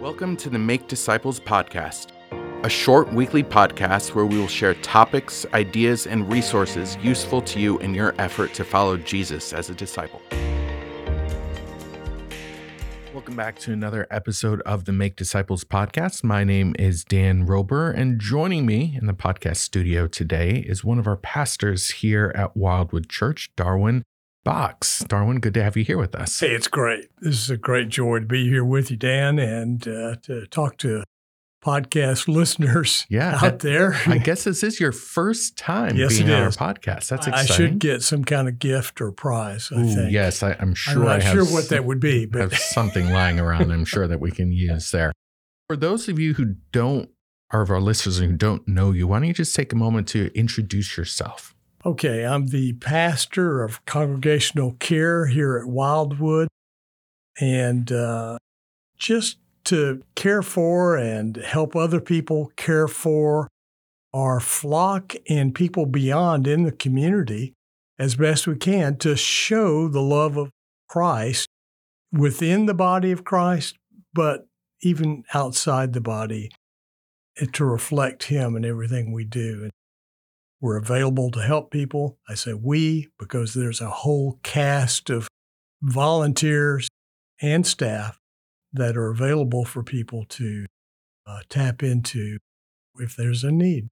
Welcome to the Make Disciples podcast, a short weekly podcast where we will share topics, ideas, and resources useful to you in your effort to follow Jesus as a disciple. Welcome back to another episode of the Make Disciples podcast. My name is Dan Roeber, and joining me in the podcast studio today is one of our pastors here at Wildwood Church, Darwin Box. Darwin, good to have you here with us. Hey, it's great. This is a great joy to be here with you, Dan, and uh, to talk to podcast listeners yeah, out there. I guess this is your first time yes, being on our podcast. That's exciting. I should get some kind of gift or prize. I Ooh, think. Yes, I, am sure. I'm not I sure what that would be, but have something lying around. I'm sure that we can use there. For those of you who don't, or of our listeners who don't know you, why don't you just take a moment to introduce yourself? Okay, I'm the pastor of congregational care here at Wildwood, and uh, just to care for and help other people care for our flock and people beyond in the community as best we can to show the love of Christ within the body of Christ, but even outside the body to reflect Him in everything we do. We're available to help people. I say we because there's a whole cast of volunteers and staff that are available for people to uh, tap into if there's a need.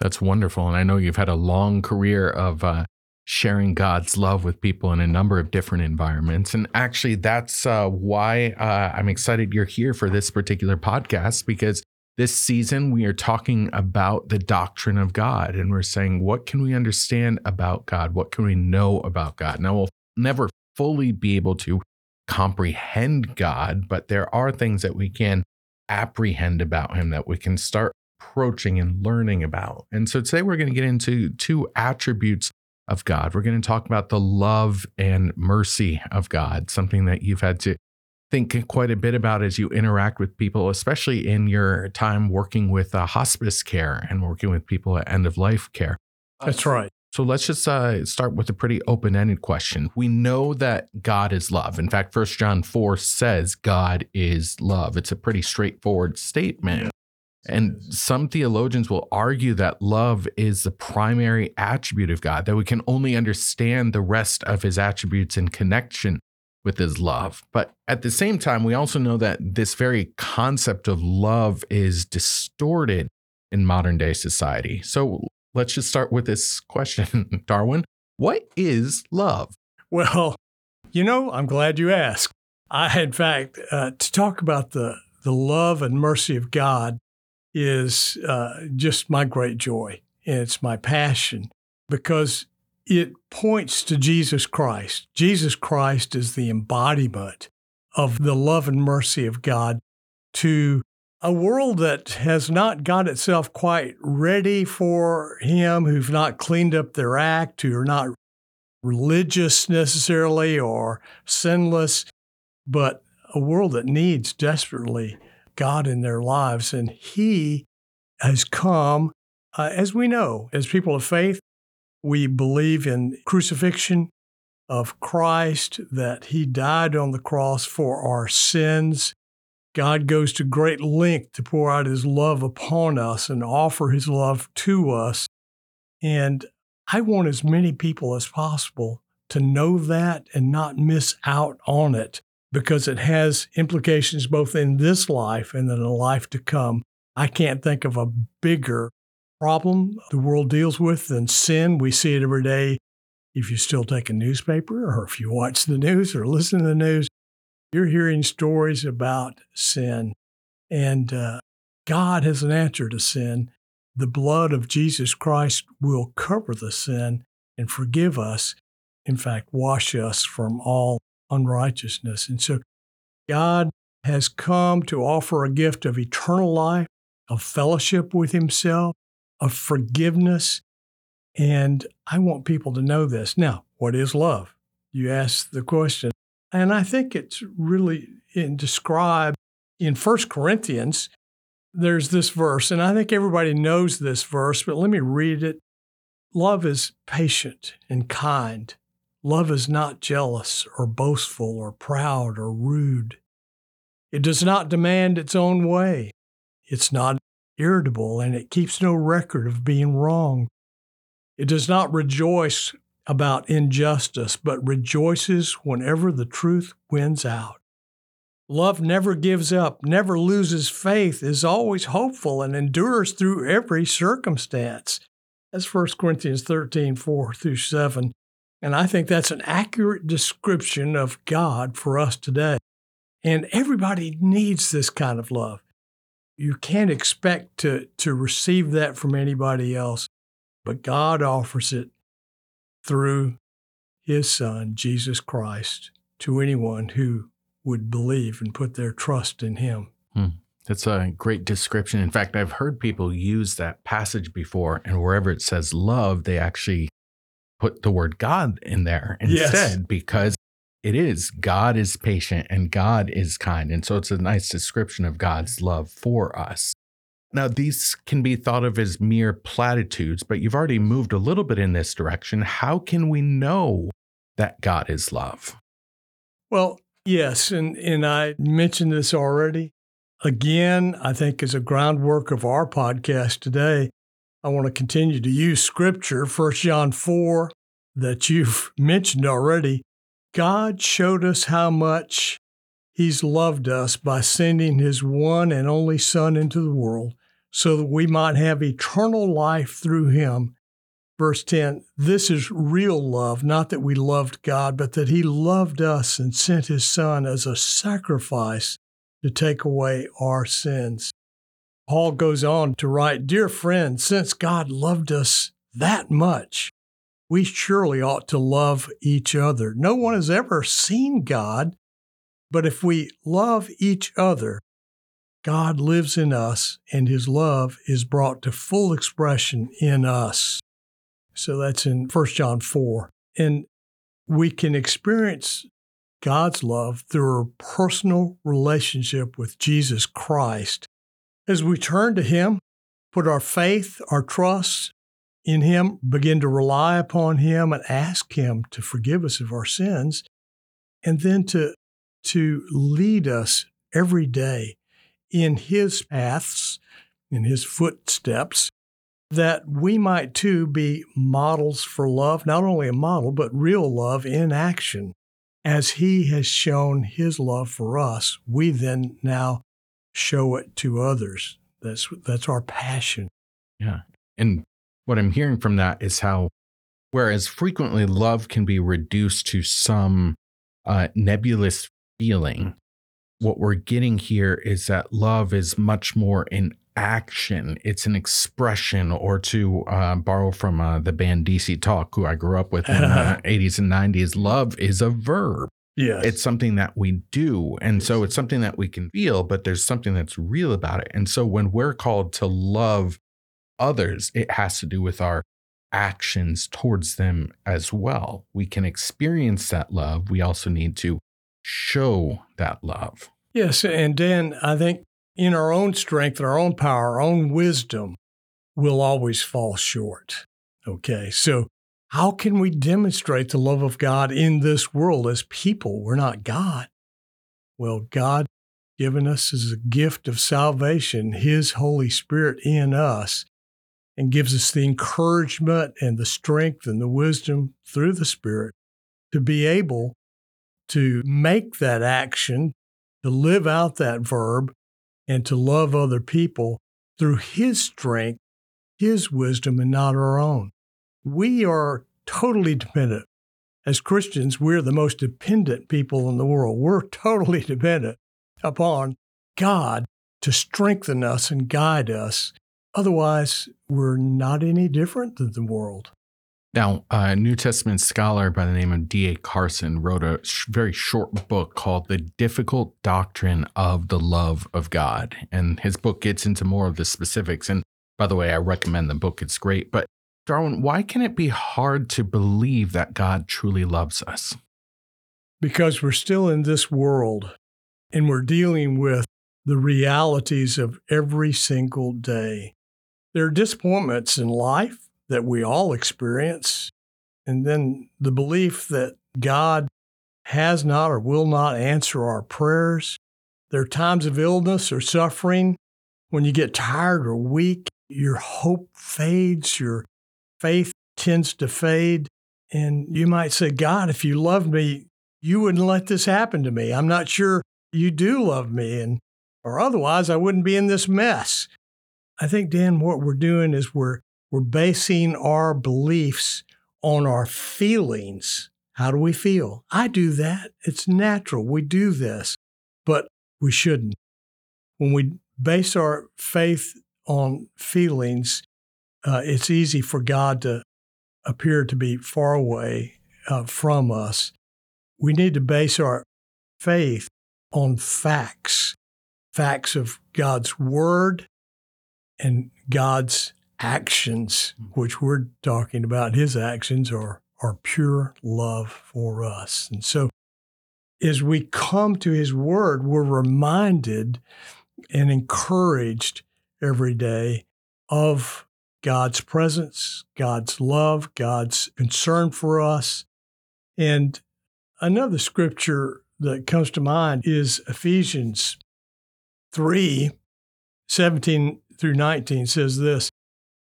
That's wonderful. And I know you've had a long career of uh, sharing God's love with people in a number of different environments. And actually, that's uh, why uh, I'm excited you're here for this particular podcast because this season we are talking about the doctrine of God and we're saying, what can we understand about God? What can we know about God? Now, we'll never fully be able to comprehend God, but there are things that we can apprehend about Him that we can start approaching and learning about. And so today we're going to get into two attributes of God. We're going to talk about the love and mercy of God, something that you've had to think quite a bit about as you interact with people, especially in your time working with uh, hospice care and working with people at end of life care. That's right. So let's just uh, start with a pretty open ended question. We know that God is love. In fact, First John 4 says God is love. It's a pretty straightforward statement. And some theologians will argue that love is the primary attribute of God, that we can only understand the rest of his attributes in connection with his love. But at the same time, we also know that this very concept of love is distorted in modern day society. So let's just start with this question, Darwin. What is love? Well, you know, I'm glad you asked. I, in fact, uh, to talk about the, the love and mercy of God is uh, just my great joy. And it's my passion because it points to Jesus Christ. Jesus Christ is the embodiment of the love and mercy of God to a world that has not got itself quite ready for Him, who've not cleaned up their act, who are not religious necessarily or sinless, but a world that needs desperately God in their lives. And He has come, uh, as we know, as people of faith, we believe in crucifixion of Christ, that He died on the cross for our sins. God goes to great length to pour out His love upon us and offer His love to us. And I want as many people as possible to know that and not miss out on it because it has implications both in this life and in the life to come. I can't think of a bigger problem the world deals with than sin. We see it every day. If you still take a newspaper or if you watch the news or listen to the news, you're hearing stories about sin. And uh, God has an answer to sin. The blood of Jesus Christ will cover the sin and forgive us. In fact, wash us from all unrighteousness. And so God has come to offer a gift of eternal life, of fellowship with Himself, of forgiveness. And I want people to know this. Now, what is love? You ask the question. And I think it's really in described in 1 Corinthians. There's this verse, and I think everybody knows this verse, but let me read it. Love is patient and kind. Love is not jealous or boastful or proud or rude. It does not demand its own way. It's not irritable and it keeps no record of being wrong. It does not rejoice about injustice, but rejoices whenever the truth wins out. Love never gives up, never loses faith, is always hopeful, and endures through every circumstance. That's 1 Corinthians 13, 4 through 7. And I think that's an accurate description of God for us today. And everybody needs this kind of love. You can't expect to, to receive that from anybody else, but God offers it through his Son, Jesus Christ, to anyone who would believe and put their trust in him. Hmm. That's a great description. In fact, I've heard people use that passage before, and wherever it says love, they actually put the word God in there instead yes. because it is God is patient and God is kind. And so it's a nice description of God's love for us. Now, these can be thought of as mere platitudes, but you've already moved a little bit in this direction. How can we know that God is love? Well, yes. And, and I mentioned this already. Again, I think as a groundwork of our podcast today, I want to continue to use scripture, 1 John 4, that you've mentioned already. God showed us how much He's loved us by sending His one and only Son into the world so that we might have eternal life through him. Verse 10 This is real love, not that we loved God, but that he loved us and sent his Son as a sacrifice to take away our sins. Paul goes on to write Dear friends, since God loved us that much, we surely ought to love each other. No one has ever seen God, but if we love each other, God lives in us and his love is brought to full expression in us. So that's in 1 John 4. And we can experience God's love through a personal relationship with Jesus Christ. As we turn to him, put our faith, our trust in him, begin to rely upon him and ask him to forgive us of our sins, and then to, to lead us every day in his paths, in his footsteps, that we might too be models for love, not only a model, but real love in action. As he has shown his love for us, we then now show it to others. That's, that's our passion. Yeah. And what I'm hearing from that is how, whereas frequently love can be reduced to some uh, nebulous feeling, what we're getting here is that love is much more in action. It's an expression, or to uh, borrow from uh, the band DC Talk, who I grew up with in the 80s and 90s, love is a verb. Yeah, It's something that we do. And yes. so it's something that we can feel, but there's something that's real about it. And so when we're called to love others, it has to do with our actions towards them as well. We can experience that love. We also need to show that love. Yes. And Dan, I think in our own strength, our own power, our own wisdom, we'll always fall short. Okay. So, how can we demonstrate the love of God in this world as people? We're not God. Well, God given us as a gift of salvation, His Holy Spirit in us, and gives us the encouragement and the strength and the wisdom through the Spirit to be able to make that action, to live out that verb, and to love other people through His strength, His wisdom, and not our own. We are totally dependent. As Christians, we're the most dependent people in the world. We're totally dependent upon God to strengthen us and guide us. Otherwise, we're not any different than the world. Now, a New Testament scholar by the name of D.A. Carson wrote a sh- very short book called The Difficult Doctrine of the Love of God. And his book gets into more of the specifics. And by the way, I recommend the book, it's great. But Darwin, why can it be hard to believe that God truly loves us? Because we're still in this world and we're dealing with the realities of every single day. There are disappointments in life that we all experience. And then the belief that God has not or will not answer our prayers, There are times of illness or suffering when you get tired or weak, your hope fades, your faith tends to fade. And you might say, God, if you loved me, you wouldn't let this happen to me. I'm not sure you do love me. And or otherwise I wouldn't be in this mess. I think, Dan, what we're doing is we're we're basing our beliefs on our feelings. How do we feel? I do that. It's natural. We do this, but we shouldn't. When we base our faith on feelings, uh, it's easy for God to appear to be far away uh, from us. We need to base our faith on facts, facts of God's word and God's actions, hmm. which we're talking about. His actions are, are pure love for us. And so as we come to his word, we're reminded and encouraged every day of God's presence, God's love, God's concern for us. And another scripture that comes to mind is Ephesians 3 17 through 19 says this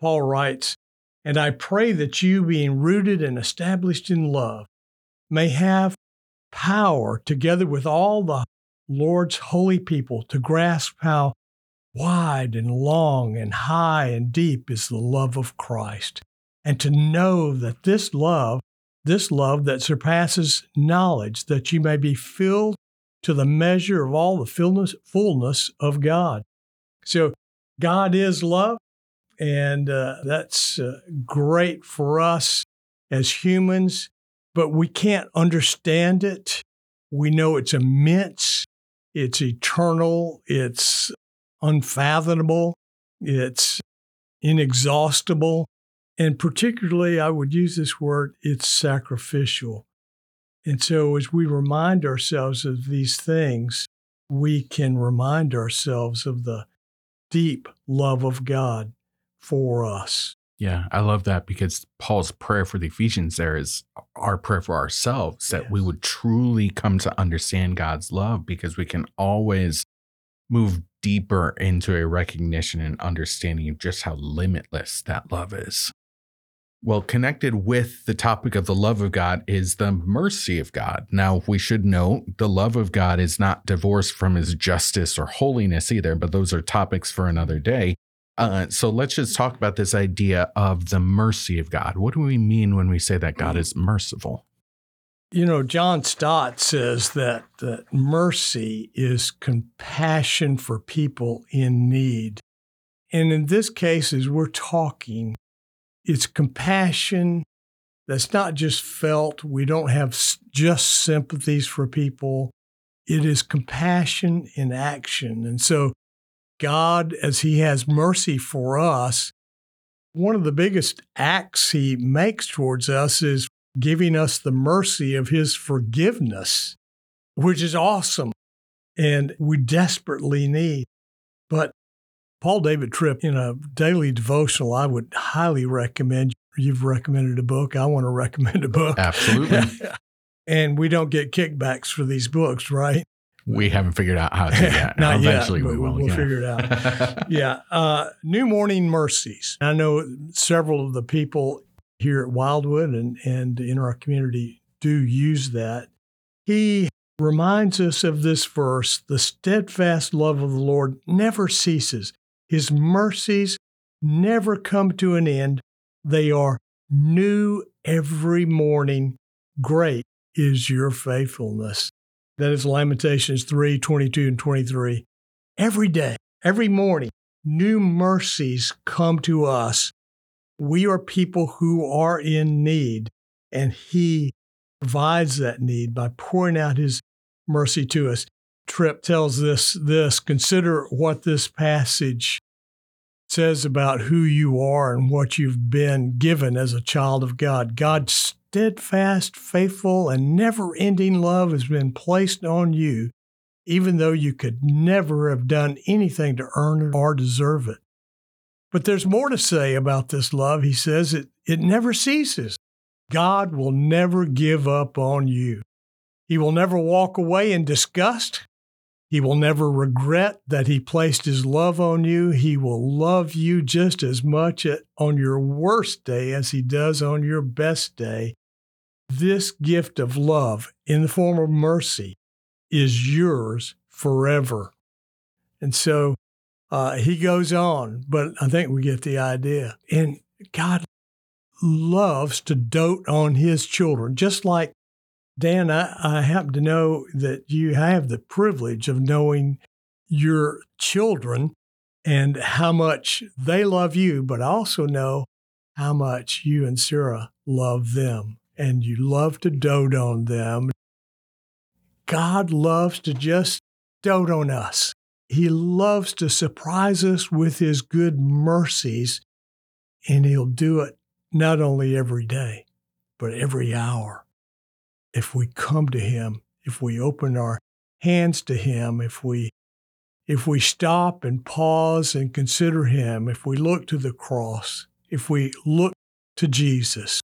Paul writes, And I pray that you, being rooted and established in love, may have power together with all the Lord's holy people to grasp how wide and long and high and deep is the love of Christ, and to know that this love, this love that surpasses knowledge, that you may be filled to the measure of all the fullness, of God. So, God is love, and uh, that's uh, great for us as humans, but we can't understand it. We know it's immense, it's eternal, it's unfathomable, it's inexhaustible, and particularly, I would use this word, it's sacrificial. And so, as we remind ourselves of these things, we can remind ourselves of the deep love of God for us. Yeah, I love that because Paul's prayer for the Ephesians there is our prayer for ourselves that yes. we would truly come to understand God's love because we can always move deeper into a recognition and understanding of just how limitless that love is. Well, connected with the topic of the love of God is the mercy of God. Now, we should note the love of God is not divorced from his justice or holiness either, but those are topics for another day. Uh, so let's just talk about this idea of the mercy of God. What do we mean when we say that God is merciful? You know, John Stott says that, that mercy is compassion for people in need. And in this case, as we're talking, it's compassion that's not just felt. We don't have just sympathies for people. It is compassion in action. And so, God, as He has mercy for us, one of the biggest acts He makes towards us is giving us the mercy of his forgiveness, which is awesome and we desperately need. But Paul David Tripp, in a daily devotional, I would highly recommend. You've recommended a book. I want to recommend a book. Absolutely. and we don't get kickbacks for these books, right? We haven't figured out how to yet. Not Eventually yet, we will. We'll yeah. figure it out. yeah. Uh, New Morning Mercies. I know several of the people here at Wildwood and, and in our community do use that. He reminds us of this verse the steadfast love of the Lord never ceases, His mercies never come to an end. They are new every morning. Great is your faithfulness. That is Lamentations 3 22 and 23. Every day, every morning, new mercies come to us we are people who are in need, and He provides that need by pouring out His mercy to us. Tripp tells this this consider what this passage says about who you are and what you've been given as a child of God. God's steadfast, faithful, and never ending love has been placed on you, even though you could never have done anything to earn it or deserve it. But there's more to say about this love. He says it, it never ceases. God will never give up on you. He will never walk away in disgust. He will never regret that He placed His love on you. He will love you just as much on your worst day as He does on your best day. This gift of love in the form of mercy is yours forever. And so uh, he goes on, but I think we get the idea. And God loves to dote on his children, just like Dan, I, I happen to know that you have the privilege of knowing your children and how much they love you, but I also know how much you and Sarah love them and you love to dote on them. God loves to just dote on us. He loves to surprise us with his good mercies, and he'll do it not only every day, but every hour if we come to him, if we open our hands to him, if we if we stop and pause and consider him, if we look to the cross, if we look to Jesus,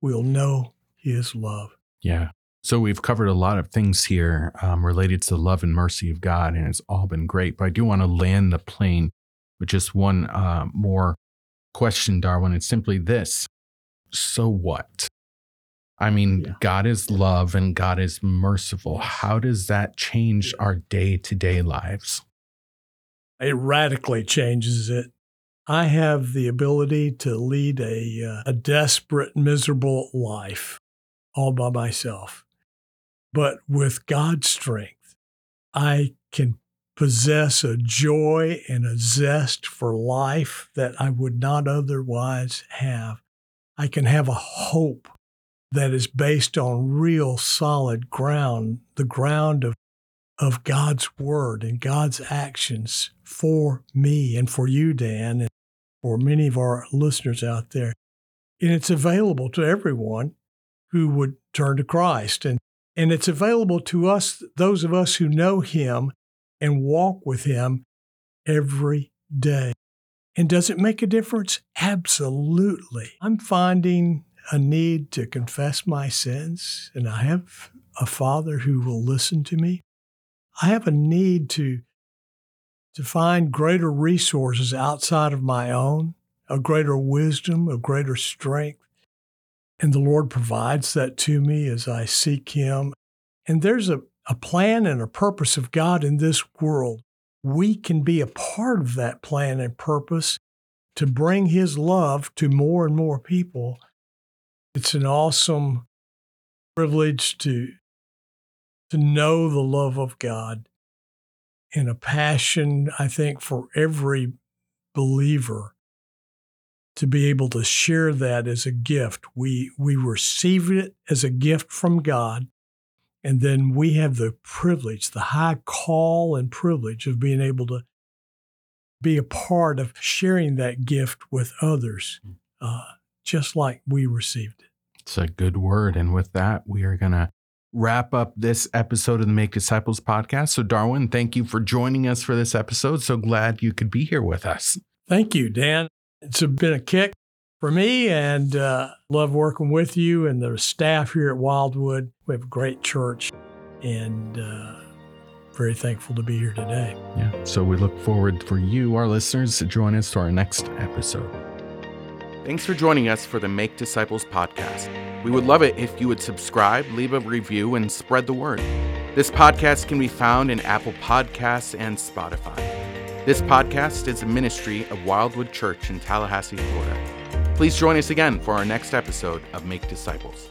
we'll know his love. Yeah. So we've covered a lot of things here um, related to the love and mercy of God, and it's all been great. But I do want to land the plane with just one uh, more question, Darwin. It's simply this: So what? I mean, yeah. God is love and God is merciful. How does that change our day to day lives? It radically changes it. I have the ability to lead a, uh, a desperate, miserable life all by myself. But with God's strength, I can possess a joy and a zest for life that I would not otherwise have. I can have a hope that is based on real solid ground, the ground of, of God's word and God's actions for me and for you, Dan, and for many of our listeners out there. And it's available to everyone who would turn to Christ. And, and it's available to us, those of us who know Him and walk with Him every day. And does it make a difference? Absolutely. I'm finding a need to confess my sins, and I have a father who will listen to me. I have a need to, to find greater resources outside of my own, a greater wisdom, a greater strength. And the Lord provides that to me as I seek Him. And there's a, a plan and a purpose of God in this world. We can be a part of that plan and purpose to bring His love to more and more people it's an awesome privilege to to know the love of God and a passion, I think, for every believer to be able to share that as a gift. We we receive it as a gift from God, and then we have the privilege, the high call and privilege of being able to be a part of sharing that gift with others. Hmm. Uh, just like we received it. It's a good word. And with that, we are going to wrap up this episode of the Make Disciples podcast. So, Darwin, thank you for joining us for this episode. So glad you could be here with us. Thank you, Dan. It's been a kick for me and uh, love working with you and the staff here at Wildwood. We have a great church and uh, very thankful to be here today. Yeah. So we look forward for you, our listeners, to join us to our next episode. Thanks for joining us for the Make Disciples podcast. We would love it if you would subscribe, leave a review, and spread the word. This podcast can be found in Apple Podcasts and Spotify. This podcast is a ministry of Wildwood Church in Tallahassee, Florida. Please join us again for our next episode of Make Disciples.